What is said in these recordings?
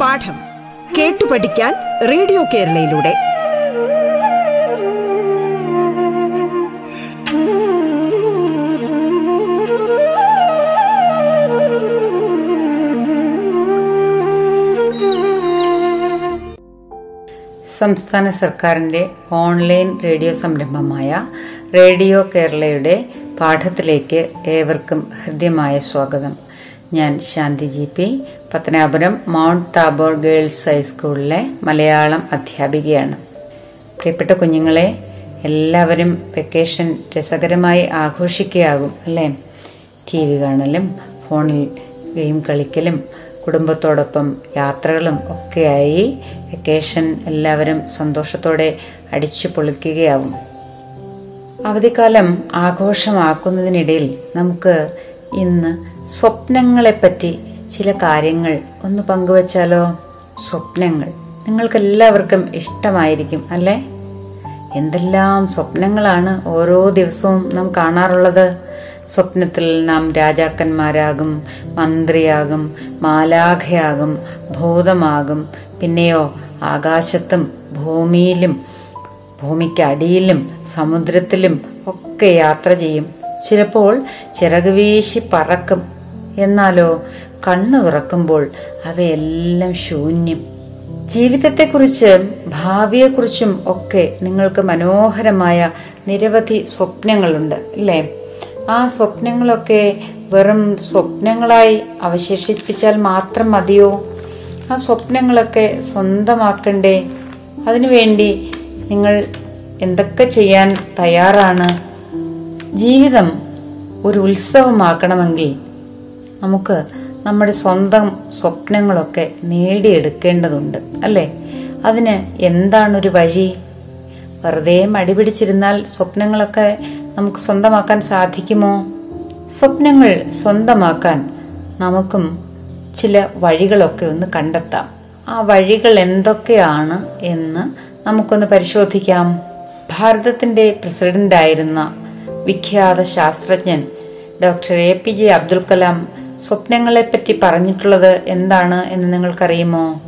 പാഠം കേട്ടു പഠിക്കാൻ റേഡിയോ കേരളയിലൂടെ. സംസ്ഥാന സർക്കാരിന്റെ ഓൺലൈൻ റേഡിയോ സംരംഭമായ റേഡിയോ കേരളയുടെ പാഠത്തിലേക്ക് ഏവർക്കും ഹൃദ്യമായ സ്വാഗതം. ഞാൻ Shanti G P. Pathanapuram Mount Tabor girls ഹൈസ്കൂളിലെ മലയാളം അധ്യാപികയാണ്. പ്രിയപ്പെട്ട കുഞ്ഞുങ്ങളെ എല്ലാവരും വെക്കേഷൻ രസകരമായി ആഘോഷിക്കുകയാകും അല്ലേ? ടി വി കാണലും ഫോണിൽ ഗെയിം കളിക്കലും കുടുംബത്തോടൊപ്പം യാത്രകളും ഒക്കെയായി വെക്കേഷൻ എല്ലാവരും സന്തോഷത്തോടെ അടിച്ചു പൊളിക്കുകയാവും. അവധിക്കാലം ആഘോഷമാക്കുന്നതിനിടയിൽ നമുക്ക് ഇന്ന് സ്വപ്നങ്ങളെപ്പറ്റി ചില കാര്യങ്ങൾ ഒന്ന് പങ്കുവച്ചാലോ? സ്വപ്നങ്ങൾ. നിങ്ങൾക്കെല്ലാവർക്കും ഇഷ്ടമായിരിക്കും അല്ലേ? എന്തെല്ലാം സ്വപ്നങ്ങളാണ് ഓരോ ദിവസവും നാം കാണാറുള്ളത്? സ്വപ്നത്തിൽ നാം രാജാക്കന്മാരാകും മന്ത്രിയാകും മാലാഖയാകും ഭൂതമാകും പിന്നെയോ ആകാശത്തും ഭൂമിയിലും ഭൂമിക്കടിയിലും സമുദ്രത്തിലും ഒക്കെ യാത്ര ചെയ്യും. ചിലപ്പോൾ ചിറക് വീശി പറക്കും. എന്നാലോ കണ്ണു തുറക്കുമ്പോൾ അവയെല്ലാം ശൂന്യം. ജീവിതത്തെക്കുറിച്ചും ഭാവിയെക്കുറിച്ചും ഒക്കെ നിങ്ങൾക്ക് മനോഹരമായ നിരവധി സ്വപ്നങ്ങളുണ്ട് അല്ലേ? ആ സ്വപ്നങ്ങളൊക്കെ വെറും സ്വപ്നങ്ങളായി അവശേഷിപ്പിച്ചാൽ മാത്രം മതിയോ? ആ സ്വപ്നങ്ങളൊക്കെ സ്വന്തമാക്കണ്ടേ? അതിനുവേണ്ടി നിങ്ങൾ എന്തൊക്കെ ചെയ്യാൻ തയ്യാറാണ്? ജീവിതം ഒരു ഉത്സവമാക്കണമെങ്കിൽ നമുക്ക് നമ്മുടെ സ്വന്തം സ്വപ്നങ്ങളൊക്കെ നേടിയെടുക്കേണ്ടതുണ്ട് അല്ലേ? അതിന് എന്താണൊരു വഴി? വെറുതെ മടി പിടിച്ചിരുന്നാൽ സ്വപ്നങ്ങളൊക്കെ നമുക്ക് സ്വന്തമാക്കാൻ സാധിക്കുമോ? സ്വപ്നങ്ങൾ സ്വന്തമാക്കാൻ നമുക്കും ചില വഴികളൊക്കെ ഒന്ന് കണ്ടെത്താം. ആ വഴികൾ എന്തൊക്കെയാണ് എന്ന് നമുക്കൊന്ന് പരിശോധിക്കാം. ഭാരതത്തിന്റെ പ്രസിഡന്റായിരുന്ന വിഖ്യാത ശാസ്ത്രജ്ഞൻ doctor A. P. J. Abdul Kalam സ്വപ്നങ്ങളെപ്പറ്റി പറഞ്ഞിട്ടുള്ളത് എന്താണ് എന്ന് നിങ്ങൾക്കറിയുമോ?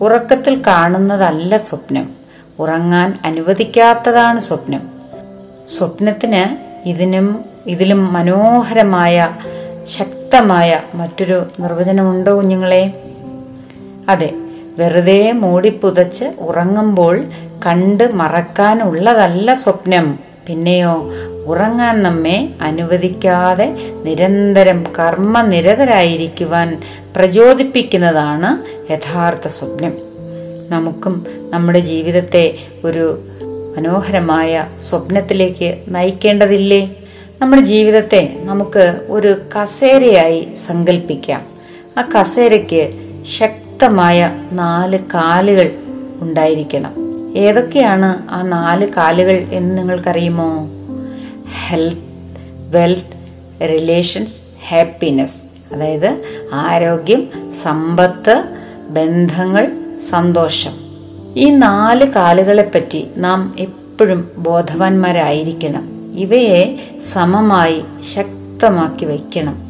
ഉറക്കത്തിൽ കാണുന്നതല്ല സ്വപ്നം. ഉറങ്ങാൻ അനുവദിക്കാത്തതാണ് സ്വപ്നം. സ്വപ്നത്തിന് ഇതിനും ഇതിലും മനോഹരമായ ശക്തമായ മറ്റൊരു നിർവചനമുണ്ടോ കുഞ്ഞുങ്ങളെ? അതെ വെറുതെ മൂടിപ്പുതച്ച് ഉറങ്ങുമ്പോൾ കണ്ട് മറക്കാനുള്ളതല്ല സ്വപ്നം. പിന്നെയോ ഉറങ്ങാൻ നമ്മെ അനുവദിക്കാതെ നിരന്തരം കർമ്മനിരതരായിരിക്കുവാൻ പ്രചോദിപ്പിക്കുന്നതാണ് യഥാർത്ഥ സ്വപ്നം. നമുക്കും നമ്മുടെ ജീവിതത്തെ ഒരു മനോഹരമായ സ്വപ്നത്തിലേക്ക് നയിക്കേണ്ടതില്ലേ? നമ്മുടെ ജീവിതത്തെ നമുക്ക് ഒരു കസേരയായി സങ്കല്പിക്കാം ആ കസേരയ്ക്ക് ശക്തമായ നാല് കാലുകൾ ഉണ്ടായിരിക്കണം. ഏതൊക്കെയാണ് ആ നാല് കാലുകൾ എന്ന് നിങ്ങൾക്കറിയുമോ? ഹെൽത്ത് വെൽത്ത് റിലേഷൻസ് ഹാപ്പിനെസ് അതായത് ആരോഗ്യം സമ്പത്ത് ബന്ധങ്ങൾ സന്തോഷം. ഈ നാല് കാലുകളെ പറ്റി നാം എപ്പോഴും ബോധവാന്മാരായിരിക്കണം. ഇവയെ സമമായി ശക്തമാക്കി വയ്ക്കണം.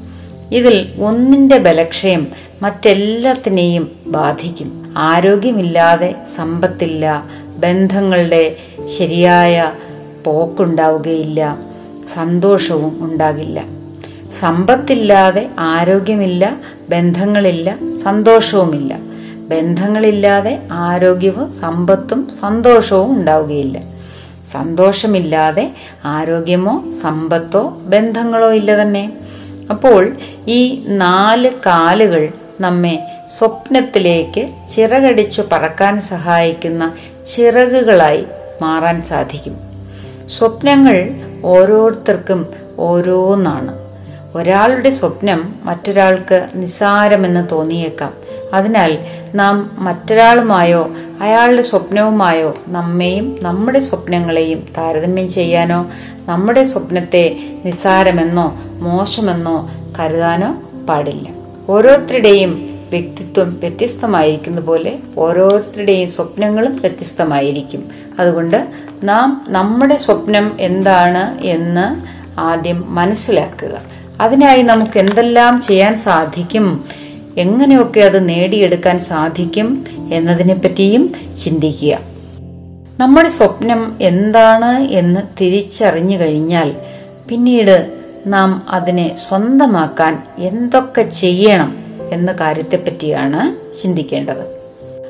ഇതിൽ ഒന്നിന്റെ ബലക്ഷയം മറ്റെല്ലാത്തിനെയും ബാധിക്കും. ആരോഗ്യമില്ലാതെ സമ്പത്തില്ല ബന്ധങ്ങളുടെ ശരിയായ പോക്കുണ്ടാവുകയില്ല സന്തോഷവും ഉണ്ടാകില്ല. സമ്പത്തില്ലാതെ ആരോഗ്യമില്ല ബന്ധങ്ങളില്ല സന്തോഷവുമില്ല. ബന്ധങ്ങളില്ലാതെ ആരോഗ്യവും സമ്പത്തും സന്തോഷവും ഉണ്ടാവുകയില്ല. സന്തോഷമില്ലാതെ ആരോഗ്യമോ സമ്പത്തോ ബന്ധങ്ങളോ ഇല്ല തന്നെ. അപ്പോൾ ഈ നാല് കാലുകൾ നമ്മെ സ്വപ്നത്തിലേക്ക് ചിറകടിച്ചു പറക്കാൻ സഹായിക്കുന്ന ചിറകുകളായി മാറാൻ സാധിക്കും. സ്വപ്നങ്ങൾ ഓരോരുത്തർക്കും ഓരോന്നാണ്. ഒരാളുടെ സ്വപ്നം മറ്റൊരാൾക്ക് നിസ്സാരമെന്ന് തോന്നിയേക്കാം. അതിനാൽ നാം മറ്റൊരാളുമായോ അയാളുടെ സ്വപ്നവുമായോ നമ്മെയും നമ്മുടെ സ്വപ്നങ്ങളെയും താരതമ്യം ചെയ്യാനോ നമ്മുടെ സ്വപ്നത്തെ നിസാരമെന്നോ മോശമെന്നോ കരുതാനോ പാടില്ല. ഓരോരുത്തരുടെയും വ്യക്തിത്വം വ്യത്യസ്തമായിരിക്കുന്ന പോലെ ഓരോരുത്തരുടെയും സ്വപ്നങ്ങളും വ്യത്യസ്തമായിരിക്കും. അതുകൊണ്ട് നാം നമ്മുടെ സ്വപ്നം എന്താണ് എന്ന് ആദ്യം മനസ്സിലാക്കുക. അതിനായി നമുക്ക് എന്തെല്ലാം ചെയ്യാൻ സാധിക്കും എങ്ങനെയൊക്കെ അത് നേടിയെടുക്കാൻ സാധിക്കും എന്നതിനെ പറ്റിയും ചിന്തിക്കുക. നമ്മുടെ സ്വപ്നം എന്താണ് എന്ന് തിരിച്ചറിഞ്ഞു കഴിഞ്ഞാൽ പിന്നീട് നാം അതിനെ സ്വന്തമാക്കാൻ എന്തൊക്കെ ചെയ്യണം എന്ന കാര്യത്തെപ്പറ്റിയാണ് ചിന്തിക്കേണ്ടത്.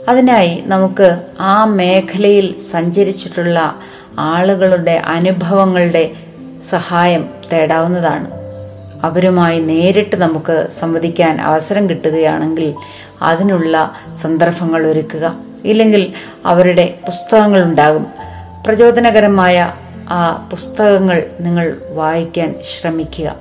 അതിനായി നമുക്ക് ആ മേഖലയിൽ സഞ്ചരിച്ചിട്ടുള്ള ആളുകളുടെ അനുഭവങ്ങളുടെ സഹായം തേടാവുന്നതാണ്. അവരുമായി നേരിട്ട് നമുക്ക് സംവദിക്കാൻ അവസരം കിട്ടുകയാണെങ്കിൽ അതിനുള്ള സന്ദർഭങ്ങൾ ഒരുക്കുക. ഇല്ലെങ്കിൽ അവരുടെ പുസ്തകങ്ങൾ ഉണ്ടാകും പ്രചോദനകരമായ ആ പുസ്തകങ്ങൾ നിങ്ങൾ വായിക്കാൻ ശ്രമിക്കുക.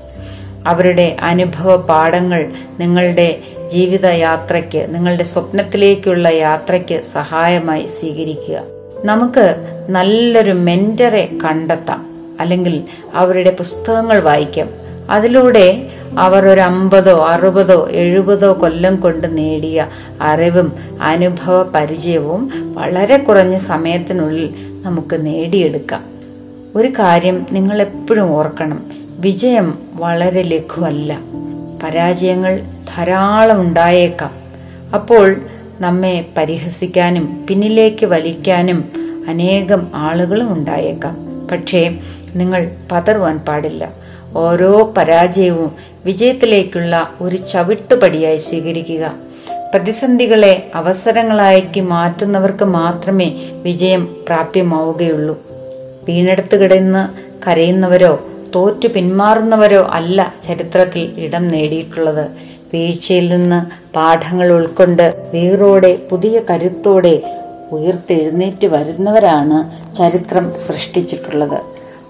അവരുടെ അനുഭവ പാഠങ്ങൾ നിങ്ങളുടെ ജീവിതയാത്രയ്ക്ക് നിങ്ങളുടെ സ്വപ്നത്തിലേക്കുള്ള യാത്രയ്ക്ക് സഹായമായി സ്വീകരിക്കുക. നമുക്ക് നല്ലൊരു മെന്ററെ കണ്ടെത്താം. അല്ലെങ്കിൽ അവരുടെ പുസ്തകങ്ങൾ വായിക്കാം. അതിലൂടെ അവർ ഒരു അമ്പതോ അറുപതോ എഴുപതോ കൊല്ലം കൊണ്ട് നേടിയ അറിവും അനുഭവ പരിചയവും വളരെ കുറഞ്ഞ സമയത്തിനുള്ളിൽ നമുക്ക് നേടിയെടുക്കാം. ഒരു കാര്യം നിങ്ങൾ എപ്പോഴും ഓർക്കണം. വിജയം വളരെ ലഘുവല്ല. പരാജയങ്ങൾ ധാരാളം ഉണ്ടായേക്കാം. അപ്പോൾ നമ്മെ പരിഹസിക്കാനും പിന്നിലേക്ക് വലിക്കാനും അനേകം ആളുകളും ഉണ്ടായേക്കാം. പക്ഷേ നിങ്ങൾ പതറുവാൻ പാടില്ല. ഓരോ പരാജയവും വിജയത്തിലേക്കുള്ള ഒരു ചവിട്ടുപടിയായി സ്വീകരിക്കുക. പ്രതിസന്ധികളെ അവസരങ്ങളാക്കി മാറ്റുന്നവർക്ക് മാത്രമേ വിജയം പ്രാപ്യമാവുകയുള്ളൂ. വീണെടുത്ത് കിടന്ന് കരയുന്നവരോ തോറ്റു പിന്മാറുന്നവരോ അല്ല ചരിത്രത്തിൽ ഇടം നേടിയിട്ടുള്ളത്. വീഴ്ചയിൽ നിന്ന് പാഠങ്ങൾ ഉൾക്കൊണ്ട് വീറോടെ പുതിയ കരുത്തോടെ ഉയർത്തെഴുന്നേറ്റ് വരുന്നവരാണ് ചരിത്രം സൃഷ്ടിച്ചിട്ടുള്ളത്.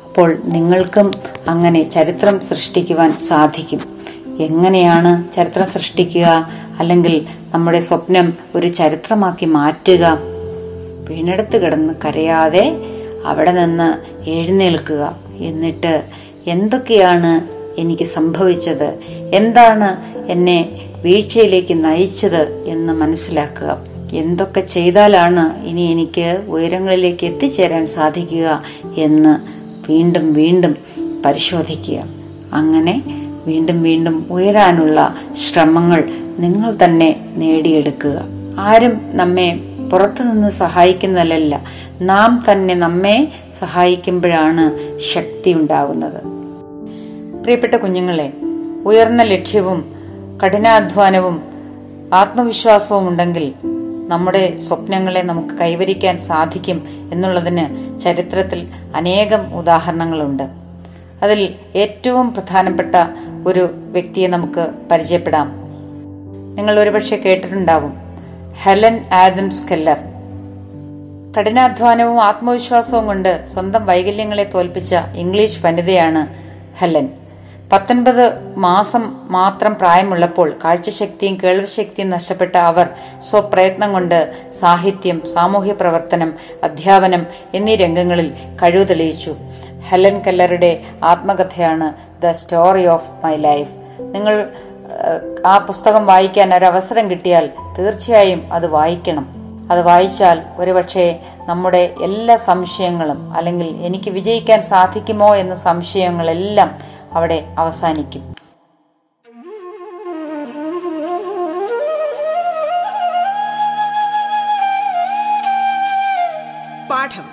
അപ്പോൾ നിങ്ങൾക്കും അങ്ങനെ ചരിത്രം സൃഷ്ടിക്കുവാൻ സാധിക്കും. എങ്ങനെയാണ് ചരിത്രം സൃഷ്ടിക്കുക? അല്ലെങ്കിൽ നമ്മുടെ സ്വപ്നം ഒരു ചരിത്രമാക്കി മാറ്റുക? വീണെടുത്ത് കിടന്ന് കരയാതെ അവിടെ നിന്ന് എഴുന്നേൽക്കുക. എന്നിട്ട് എന്തൊക്കെയാണ് എനിക്ക് സംഭവിച്ചത്? എന്താണ് എന്നെ വീഴ്ചയിലേക്ക് നയിച്ചത് എന്ന് മനസ്സിലാക്കുക. എന്തൊക്കെ ചെയ്താലാണ് ഇനി എനിക്ക് ഉയരങ്ങളിലേക്ക് എത്തിച്ചേരാൻ സാധിക്കുക എന്ന് വീണ്ടും വീണ്ടും പരിശോധിക്കുക. അങ്ങനെ വീണ്ടും വീണ്ടും ഉയരാനുള്ള ശ്രമങ്ങൾ നിങ്ങൾ തന്നെ നേടിയെടുക്കുക. ആരും നമ്മെ പുറത്തുനിന്ന് സഹായിക്കുന്നതല്ല. നാം തന്നെ നമ്മെ സഹായിക്കുമ്പോഴാണ് ശക്തി ഉണ്ടാകുന്നത്. പ്രിയപ്പെട്ട കുഞ്ഞുങ്ങളെ ഉയർന്ന ലക്ഷ്യവും കഠിനാധ്വാനവും ആത്മവിശ്വാസവും ഉണ്ടെങ്കിൽ നമ്മുടെ സ്വപ്നങ്ങളെ നമുക്ക് കൈവരിക്കാൻ സാധിക്കും എന്നുള്ളതിന് ചരിത്രത്തിൽ അനേകം ഉദാഹരണങ്ങളുണ്ട്. അതിൽ ഏറ്റവും പ്രധാനപ്പെട്ട ഒരു വ്യക്തിയെ നമുക്ക് പരിചയപ്പെടാം. നിങ്ങൾ ഒരുപക്ഷെ കേട്ടിട്ടുണ്ടാവും. Helen Adams Keller. കഠിനാധ്വാനവും ആത്മവിശ്വാസവും കൊണ്ട് സ്വന്തം വൈകല്യങ്ങളെ തോൽപ്പിച്ച ഇംഗ്ലീഷ് വനിതയാണ് ഹെലൻ പത്തൊൻപത് മാസം മാത്രം പ്രായമുള്ളപ്പോൾ കാഴ്ചശക്തിയും കേൾവിശക്തിയും നഷ്ടപ്പെട്ട അവർ സ്വപ്രയത്നം കൊണ്ട് സാഹിത്യം സാമൂഹ്യ പ്രവർത്തനം അധ്യാപനം എന്നീ രംഗങ്ങളിൽ കഴിവ് തെളിയിച്ചു. ഹെലൻ കല്ലറുടെ ആത്മകഥയാണ് the story of my life നിങ്ങൾ ആ പുസ്തകം വായിക്കാൻ ഒരവസരം കിട്ടിയാൽ തീർച്ചയായും അത് വായിക്കണം. അത് വായിച്ചാൽ ഒരുപക്ഷെ നമ്മുടെ എല്ലാ സംശയങ്ങളും അല്ലെങ്കിൽ എനിക്ക് വിജയിക്കാൻ സാധിക്കുമോ എന്ന സംശയങ്ങളെല്ലാം അവിടെ അവസാനിക്കും. പാഠം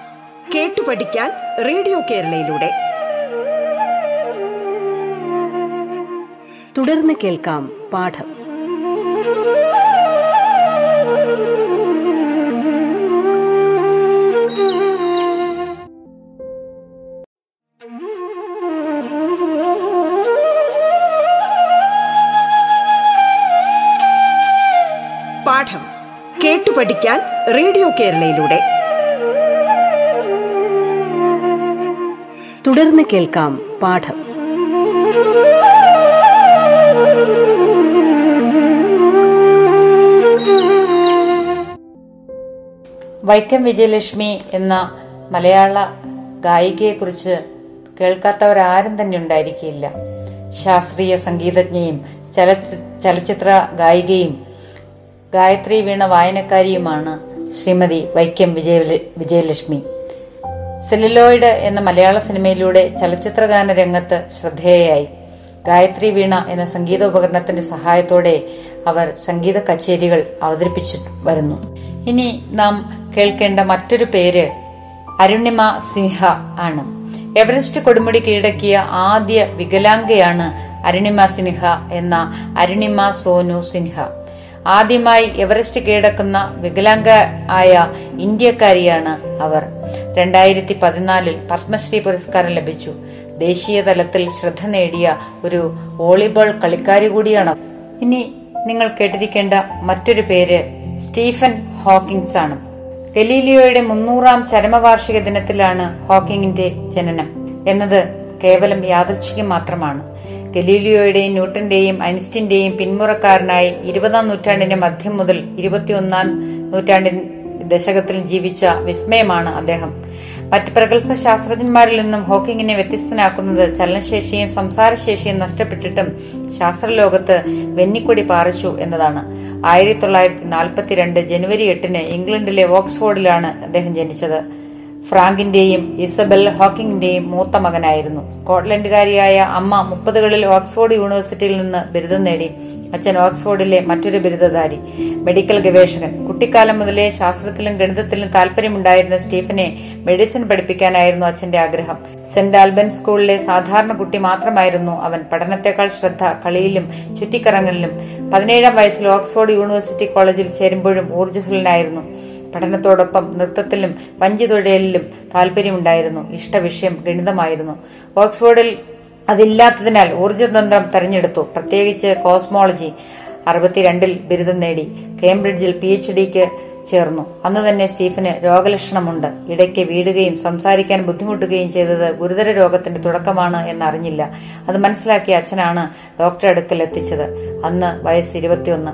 കേട്ടു പഠിക്കാൻ റേഡിയോ കേരളയിലൂടെ. തുടർന്ന് കേൾക്കാം പാഠം പാഠം. കേരളയിലൂടെ. തുടർന്ന് കേൾക്കാം പാഠം. വൈക്കം വിജയലക്ഷ്മി എന്ന മലയാള ഗായികയെക്കുറിച്ച് കേൾക്കാത്തവരാരും തന്നെ ഉണ്ടായിരിക്കില്ല. ശാസ്ത്രീയ സംഗീതജ്ഞയും ചല ചലച്ചിത്ര ഗായികയും ഗായത്രി വീണ വായനക്കാരിയുമാണ് ശ്രീമതി വൈക്കം വിജയ വിജയലക്ഷ്മി. സെല്ലുലോയിഡ് എന്ന മലയാള സിനിമയിലൂടെ ചലച്ചിത്രഗാന രംഗത്ത് ശ്രദ്ധേയയായി. ഗായത്രി വീണ എന്ന സംഗീത ഉപകരണത്തിന്റെ സഹായത്തോടെ അവർ സംഗീത കച്ചേരികൾ അവതരിപ്പിച്ചു വരുന്നു. ഇനി നാം കേൾക്കേണ്ട മറ്റൊരു പേര് അരുണിമ സിൻഹ ആണ്. എവറസ്റ്റ് കൊടുമുടി കീഴടക്കിയ ആദ്യ വികലാംഗയാണ് അരുണിമ സിൻഹ എന്ന അരുണിമ സോനു സിൻഹ. ആദ്യമായി എവറസ്റ്റ് കീഴടക്കുന്ന വികലാംഗ ആയ ഇന്ത്യക്കാരിയാണ് അവർ. രണ്ടായിരത്തി പതിനാലിൽ പത്മശ്രീ പുരസ്കാരം ലഭിച്ചു. ദേശീയ തലത്തിൽ ശ്രദ്ധ നേടിയ ഒരു വോളിബോൾ കളിക്കാരി കൂടിയാണ് ഇനി നിങ്ങൾ കേട്ടിരിക്കേണ്ട മറ്റൊരു പേര് സ്റ്റീഫൻ ഹോക്കിങ്സ് ആണ്. ഗലീലിയോയുടെ മുന്നൂറാം ചരമവാർഷിക ദിനത്തിലാണ് ഹോക്കിങ്ങിന്റെ ജനനം. എന്നത് കേവലം യാദൃച്ഛികം മാത്രമാണ്. ഗലീലിയോയുടെയും ന്യൂട്ടന്റെയും ഐൻസ്റ്റീന്റെയും പിന്മുറക്കാരനായി ഇരുപതാം നൂറ്റാണ്ടിന്റെ മധ്യം മുതൽ ഇരുപത്തിയൊന്നാം നൂറ്റാണ്ടിൻ ദശകത്തിൽ ജീവിച്ച വിസ്മയമാണ് അദ്ദേഹം. മറ്റ് പ്രഗത്ഭ ശാസ്ത്രജ്ഞന്മാരിൽ നിന്നും ഹോക്കിങ്ങിനെ വ്യത്യസ്തനാക്കുന്നത് ചലനശേഷിയും സംസാരശേഷിയും നഷ്ടപ്പെട്ടിട്ടും ശാസ്ത്രലോകത്ത് വെന്നിക്കൊടി പാറിച്ചു എന്നതാണ്. ആയിരത്തി തൊള്ളായിരത്തി നാൽപ്പത്തിരണ്ട് ജനുവരി എട്ടിന് ഇംഗ്ലണ്ടിലെ ഓക്സ്ഫോർഡിലാണ് അദ്ദേഹം ജനിച്ചത്. ഫ്രാങ്കിന്റെയും ഇസബൽ ഹോക്കിങ്ങിന്റെയും മൂത്ത മകനായിരുന്നു. സ്കോട്ട്ലൻഡുകാരിയായ അമ്മ മുപ്പതുകളിൽ ഓക്സ്ഫോർഡ് യൂണിവേഴ്സിറ്റിയിൽ നിന്ന് ബിരുദം നേടി. അച്ഛൻ ഓക്സ്ഫോർഡിലെ മറ്റൊരു ബിരുദധാരി മെഡിക്കൽ ഗവേഷകൻ. കുട്ടിക്കാലം മുതലേ ശാസ്ത്രത്തിലും ഗണിതത്തിലും താല്പര്യമുണ്ടായിരുന്ന സ്റ്റീഫനെ മെഡിസിൻ പഠിപ്പിക്കാനായിരുന്നു അച്ഛന്റെ ആഗ്രഹം. സെന്റ് ആൽബൻ സ്കൂളിലെ സാധാരണ കുട്ടി മാത്രമായിരുന്നു അവൻ. പഠനത്തെക്കാൾ ശ്രദ്ധ കളിയിലും ചുറ്റിക്കറങ്ങലിലും. പതിനേഴാം വയസ്സിൽ ഓക്സ്ഫോർഡ് യൂണിവേഴ്സിറ്റി കോളേജിൽ ചേരുമ്പോഴും ഊർജസ്വലനായിരുന്നു. പഠനത്തോടൊപ്പം നൃത്തത്തിലും വഞ്ചിതൊഴിലിലും താല്പര്യമുണ്ടായിരുന്നു. ഇഷ്ടവിഷയം ഗണിതമായിരുന്നു. ഓക്സ്ഫോർഡിൽ അതില്ലാത്തതിനാൽ ഊർജതന്ത്രം തെരഞ്ഞെടുത്തു. പ്രത്യേകിച്ച് കോസ്മോളജി അറുപത്തിരണ്ടിൽ ബിരുദം നേടി. കേംബ്രിഡ്ജിൽ പി എച്ച് ഡിക്ക് ചേർന്നു. അന്ന് തന്നെ സ്റ്റീഫന് രോഗലക്ഷണമുണ്ട്. ഇടയ്ക്ക് വീടുകയും സംസാരിക്കാൻ ബുദ്ധിമുട്ടുകയും ചെയ്തത് ഗുരുതര രോഗത്തിന്റെ തുടക്കമാണ് എന്നറിഞ്ഞില്ല. അത് മനസ്സിലാക്കിയ അച്ഛനാണ് ഡോക്ടറെ അടുക്കൽ എത്തിച്ചത് അന്ന് വയസ്സ് ഇരുപത്തിയൊന്ന്.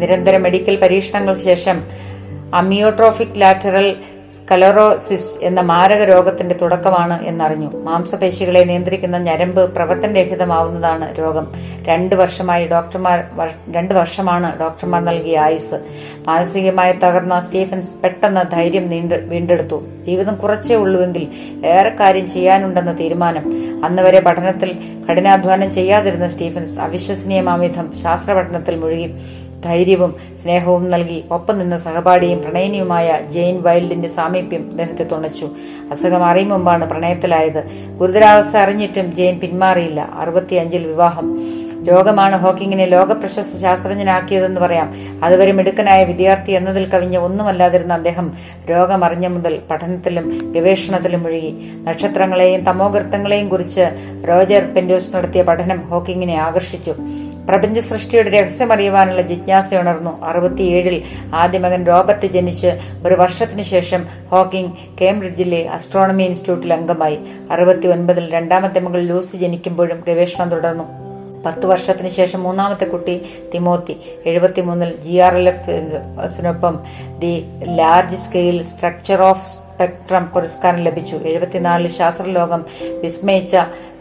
നിരന്തര മെഡിക്കൽ പരീക്ഷണങ്ങൾക്ക് ശേഷം അമിയോട്രോഫിക് ലാറ്ററൽ സ്കലറോസിസ് എന്ന മാരക രോഗത്തിന്റെ തുടക്കമാണ് എന്നറിഞ്ഞു. മാംസപേശികളെ നിയന്ത്രിക്കുന്ന ഞരമ്പ് പ്രവർത്തനരഹിതമാവുന്നതാണ് രോഗം. രണ്ട് വർഷമായി ഡോക്ടർമാർ രണ്ട് വർഷമാണ് ഡോക്ടർമാർ നൽകിയ ആയുസ്. മാനസികമായി തകർന്ന സ്റ്റീഫൻസ് പെട്ടെന്ന് ധൈര്യം വീണ്ടെടുത്തു. ജീവിതം കുറച്ചേ ഉള്ളൂവെങ്കിൽ ഏറെ കാര്യം ചെയ്യാനുണ്ടെന്ന തീരുമാനം. അന്ന് വരെ പഠനത്തിൽ കഠിനാധ്വാനം ചെയ്യാതിരുന്ന സ്റ്റീഫൻസ് അവിശ്വസനീയമാവിധം ശാസ്ത്രപഠനത്തിൽ മുഴുകി. ധൈര്യവും സ്നേഹവും നൽകി ഒപ്പം നിന്ന സഹപാഠിയും പ്രണയനിയുമായ ജെയിൻ വൈൽഡിന്റെ സാമീപ്യം അദ്ദേഹത്തെ തുണച്ചു. അസുഖം അറിയും മുമ്പാണ് പ്രണയത്തിലായത്. ഗുരുതരാവസ്ഥ അറിഞ്ഞിട്ടും ജെയിൻ പിന്മാറിയില്ല. അറുപത്തിയഞ്ചിൽ വിവാഹം. രോഗമാണ് ഹോക്കിങ്ങിനെ ലോകപ്രശസ്ത ശാസ്ത്രജ്ഞനാക്കിയതെന്ന് പറയാം. അതുവരെ മിടുക്കനായ വിദ്യാർത്ഥി എന്നതിൽ കവിഞ്ഞ ഒന്നുമല്ലാതിരുന്ന അദ്ദേഹം രോഗമറിഞ്ഞ മുതൽ പഠനത്തിലും ഗവേഷണത്തിലും മുഴുകി. നക്ഷത്രങ്ങളെയും തമോഗർത്തങ്ങളെയും കുറിച്ച് റോജർ പെൻഡോസ് നടത്തിയ പഠനം ഹോക്കിങ്ങിനെ ആകർഷിച്ചു. പ്രപഞ്ച സൃഷ്ടിയുടെ രഹസ്യമറിയുവാനുള്ള ജിജ്ഞാസയുണർന്നു. അറുപത്തിയേഴിൽ ആദ്യ മകൻ റോബർട്ട് ജനിച്ച് ഒരു വർഷത്തിനു ശേഷം ഹോക്കിംഗ് കേംബ്രിഡ്ജിലെ അസ്ട്രോണമി ഇൻസ്റ്റിറ്റ്യൂട്ടിൽ അംഗമായി. അറുപത്തി ഒൻപതിൽ രണ്ടാമത്തെ മകൾ ലൂസി ജനിക്കുമ്പോഴും ഗവേഷണം തുടർന്നു. പത്ത് വർഷത്തിന് ശേഷം മൂന്നാമത്തെ കുട്ടി തിമോത്തി. എഴുപത്തിമൂന്നിൽ G R L എഫിനൊപ്പം the large scale structure of spectrum പുരസ്കാരം ലഭിച്ചു. എഴുപത്തിനാലിൽ ശാസ്ത്രലോകം വിസ്മയിച്ച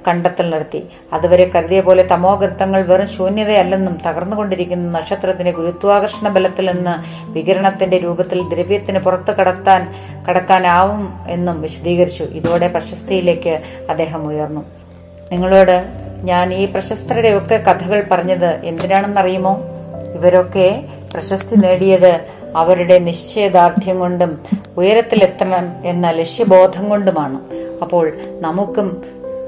കണ്ടെത്തൽ നടത്തി. അതുവരെ കരുതിയ പോലെ തമോഗർത്തങ്ങൾ വെറും ശൂന്യതയല്ലെന്നും തകർന്നുകൊണ്ടിരിക്കുന്ന നക്ഷത്രത്തിന്റെ ഗുരുത്വാകർഷണ ബലത്തിൽ നിന്ന് വികിരണത്തിന്റെ രൂപത്തിൽ ദ്രവ്യത്തിന് പുറത്ത് കടത്താൻ കടക്കാനാവും എന്നും വിശദീകരിച്ചു. ഇതോടെ പ്രശസ്തിയിലേക്ക് അദ്ദേഹം ഉയർന്നു. നിങ്ങളോട് ഞാൻ ഈ പ്രശസ്തരുടെ ഒക്കെ കഥകൾ പറഞ്ഞത് എന്തിനാണെന്നറിയുമോ? ഇവരൊക്കെ പ്രശസ്തി നേടിയത് അവരുടെ നിശ്ചയദാർഢ്യം കൊണ്ടും ഉയരത്തിലെത്തണം എന്ന ലക്ഷ്യബോധം കൊണ്ടുമാണ്. അപ്പോൾ നമുക്കും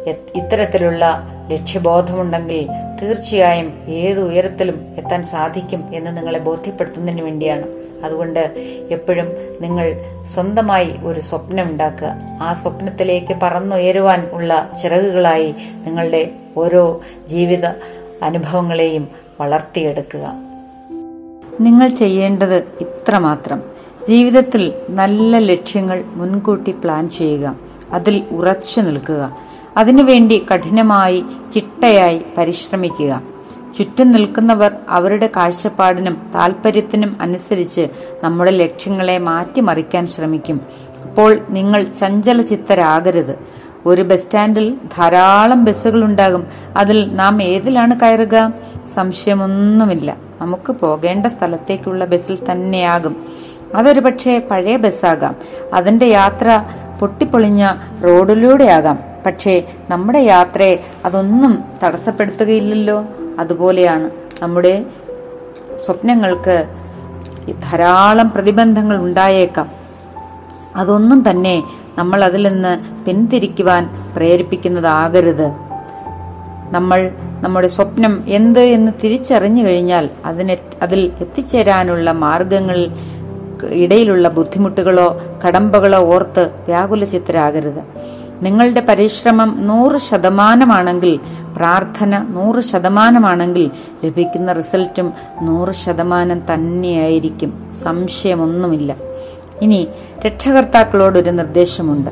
ഇത്തരത്തിലുള്ള ലക്ഷ്യബോധമുണ്ടെങ്കിൽ തീർച്ചയായും ഏത് ഉയരത്തിലും എത്താൻ സാധിക്കും എന്ന് നിങ്ങളെ ബോധ്യപ്പെടുത്തുന്നതിന് വേണ്ടിയാണ്. അതുകൊണ്ട് എപ്പോഴും നിങ്ങൾ സ്വന്തമായി ഒരു സ്വപ്നം ഉണ്ടാക്കുക ആ സ്വപ്നത്തിലേക്ക് പറന്നുയരുവാൻ ഉള്ള ചിറകുകളായി നിങ്ങളുടെ ഓരോ ജീവിത അനുഭവങ്ങളെയും വളർത്തിയെടുക്കുക. നിങ്ങൾ ചെയ്യേണ്ടത് ഇത്രമാത്രം ജീവിതത്തിൽ നല്ല ലക്ഷ്യങ്ങൾ മുൻകൂട്ടി പ്ലാൻ ചെയ്യുക. അതിൽ ഉറച്ചു നിൽക്കുക. അതിനുവേണ്ടി കഠിനമായി ചിട്ടയായി പരിശ്രമിക്കുക. ചുറ്റും നിൽക്കുന്നവർ അവരുടെ കാഴ്ചപ്പാടിനും താല്പര്യത്തിനും അനുസരിച്ച് നമ്മുടെ ലക്ഷ്യങ്ങളെ മാറ്റിമറിക്കാൻ ശ്രമിക്കും. അപ്പോൾ നിങ്ങൾ ചഞ്ചല ചിത്തരാകരുത് ഒരു ബസ് സ്റ്റാൻഡിൽ ധാരാളം ബസ്സുകൾ ഉണ്ടാകും. അതിൽ നാം ഏതിലാണ് കയറുക? സംശയമൊന്നുമില്ല. നമുക്ക് പോകേണ്ട സ്ഥലത്തേക്കുള്ള ബസ്സിൽ തന്നെയാകും. അതൊരു പക്ഷേ പഴയ ബസ്സാകാം. അതിന്റെ യാത്ര പൊട്ടിപ്പൊളിഞ്ഞ റോഡിലൂടെയാകാം. പക്ഷേ നമ്മുടെ യാത്രയെ അതൊന്നും തടസ്സപ്പെടുത്തുകയില്ലല്ലോ. അതുപോലെയാണ് നമ്മുടെ സ്വപ്നങ്ങൾക്ക് ധാരാളം പ്രതിബന്ധങ്ങൾ ഉണ്ടായേക്കാം. അതൊന്നും തന്നെ നമ്മൾ അതിൽ നിന്ന് പിന്തിരിക്കുവാൻ പ്രേരിപ്പിക്കുന്നതാകരുത്. നമ്മൾ നമ്മുടെ സ്വപ്നം എന്ത് എന്ന് തിരിച്ചറിഞ്ഞു കഴിഞ്ഞാൽ അതിനെ അതിൽ എത്തിച്ചേരാനുള്ള മാർഗങ്ങൾ ഇടയിലുള്ള ബുദ്ധിമുട്ടുകളോ കടമ്പകളോ ഓർത്ത് വ്യാകുലചിത്തരാകരുത്. നിങ്ങളുടെ പരിശ്രമം നൂറ് ശതമാനമാണെങ്കിൽ പ്രാർത്ഥന നൂറ് ശതമാനമാണെങ്കിൽ ലഭിക്കുന്ന റിസൾട്ടും നൂറ് ശതമാനം തന്നെയായിരിക്കും. സംശയമൊന്നുമില്ല. ഇനി രക്ഷകർത്താക്കളോടൊരു നിർദ്ദേശമുണ്ട്.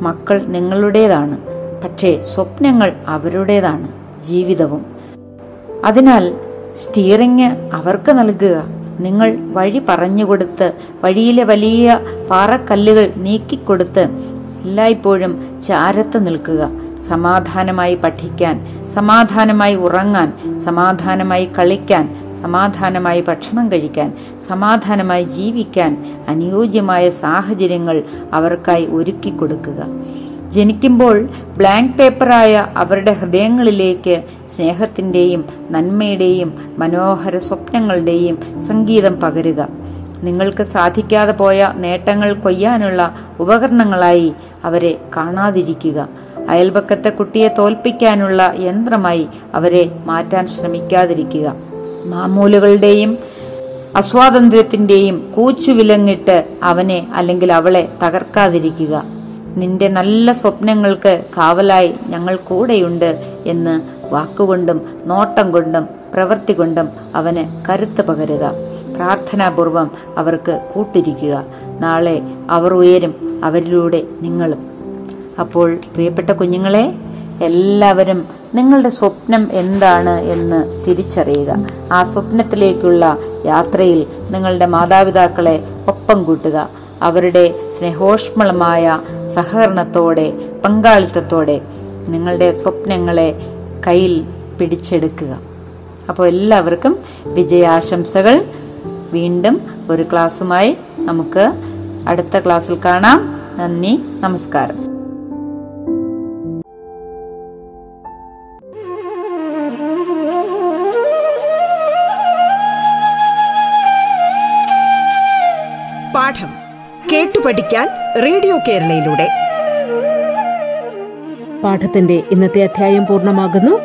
മക്കൾ നിങ്ങളുടേതാണ് പക്ഷേ സ്വപ്നങ്ങൾ അവരുടേതാണ് ജീവിതവും. അതിനാൽ സ്റ്റിയറിംഗ് അവർക്ക് നൽകുക. നിങ്ങൾ വഴി പറഞ്ഞുകൊടുത്ത് വഴിയിലെ വലിയ പാറക്കല്ലുകൾ നീക്കിക്കൊടുത്ത് എല്ലായ്പ്പോഴും ചാരത്ത് നിൽക്കുക. സമാധാനമായി പഠിക്കാൻ സമാധാനമായി ഉറങ്ങാൻ സമാധാനമായി കളിക്കാൻ സമാധാനമായി ഭക്ഷണം കഴിക്കാൻ സമാധാനമായി ജീവിക്കാൻ അനുയോജ്യമായ സാഹചര്യങ്ങൾ അവർക്കായി ഒരുക്കി കൊടുക്കുക. ജനിക്കുമ്പോൾ ബ്ലാങ്ക് പേപ്പറായ അവരുടെ ഹൃദയങ്ങളിലേക്ക് സ്നേഹത്തിന്റെയും നന്മയുടെയും മനോഹര സ്വപ്നങ്ങളുടെയും സംഗീതം പകരുക. നിങ്ങൾക്ക് സാധിക്കാതെ പോയ നേട്ടങ്ങൾ കൊയ്യാനുള്ള ഉപകരണങ്ങളായി അവരെ കാണാതിരിക്കുക. അയൽപക്കത്തെ കുട്ടിയെ തോൽപ്പിക്കാനുള്ള യന്ത്രമായി അവരെ മാറ്റാൻ ശ്രമിക്കാതിരിക്കുക. മാമൂലുകളുടെയും അസ്വാതന്ത്ര്യത്തിന്റെയും കൂച്ചുവിലങ്ങിട്ട് അവനെ അല്ലെങ്കിൽ അവളെ തകർക്കാതിരിക്കുക. നിന്റെ നല്ല സ്വപ്നങ്ങൾക്ക് കാവലായി ഞങ്ങൾ കൂടെയുണ്ട് എന്ന് വാക്കുകൊണ്ടും നോട്ടം കൊണ്ടും പ്രവൃത്തി കൊണ്ടും അവന് കരുത്ത് പകരുക. പ്രാർത്ഥനാപൂർവം അവർക്ക് കൂട്ടിരിക്കുക. നാളെ അവർ ഉയരും അവരിലൂടെ നിങ്ങളും. അപ്പോൾ പ്രിയപ്പെട്ട കുഞ്ഞുങ്ങളെ എല്ലാവരും നിങ്ങളുടെ സ്വപ്നം എന്താണ് എന്ന് തിരിച്ചറിയുക. ആ സ്വപ്നത്തിലേക്കുള്ള യാത്രയിൽ നിങ്ങളുടെ മാതാപിതാക്കളെ ഒപ്പം കൂട്ടുക. അവരുടെ സ്നേഹോഷ്മളമായ സഹകരണത്തോടെ പങ്കാളിത്തത്തോടെ നിങ്ങളുടെ സ്വപ്നങ്ങളെ കയ്യിൽ പിടിച്ചെടുക്കുക. അപ്പോൾ എല്ലാവർക്കും വിജയാശംസകൾ. വീണ്ടും ഒരു ക്ലാസ്സുമായി നമുക്ക് അടുത്ത ക്ലാസ്സിൽ കാണാം. നന്ദി നമസ്കാരം. പാഠം കേട്ടു പഠിക്കാൻ റേഡിയോ കേരളയിലൂടെ. പാഠത്തിന്റെ ഇന്നത്തെ അധ്യായം പൂർണമാകുന്നു.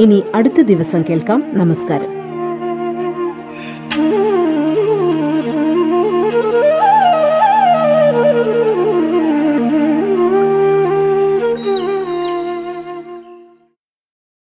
ഇനി അടുത്ത ദിവസം കേൾക്കാം. നമസ്കാരം.